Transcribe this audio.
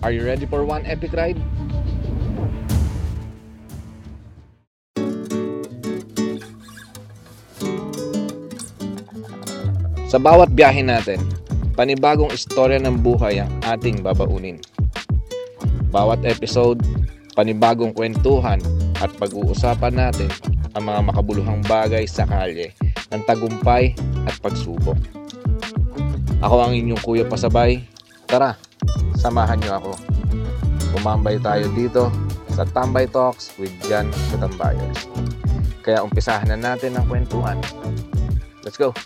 Are you ready for one epic ride? Sa bawat biyahe natin, panibagong istorya ng buhay ang ating babaunin. Bawat episode, panibagong kwentuhan at pag-uusapan natin ang mga makabuluhang bagay sa kalye ng tagumpay at pagsubok. Ako ang inyong kuya pasabay. Tara, samahan niyo ako. Umambay tayo dito sa Tambay Talks with Jan Katambayers. Kaya umpisahan na natin ang kwentuhan. Let's go!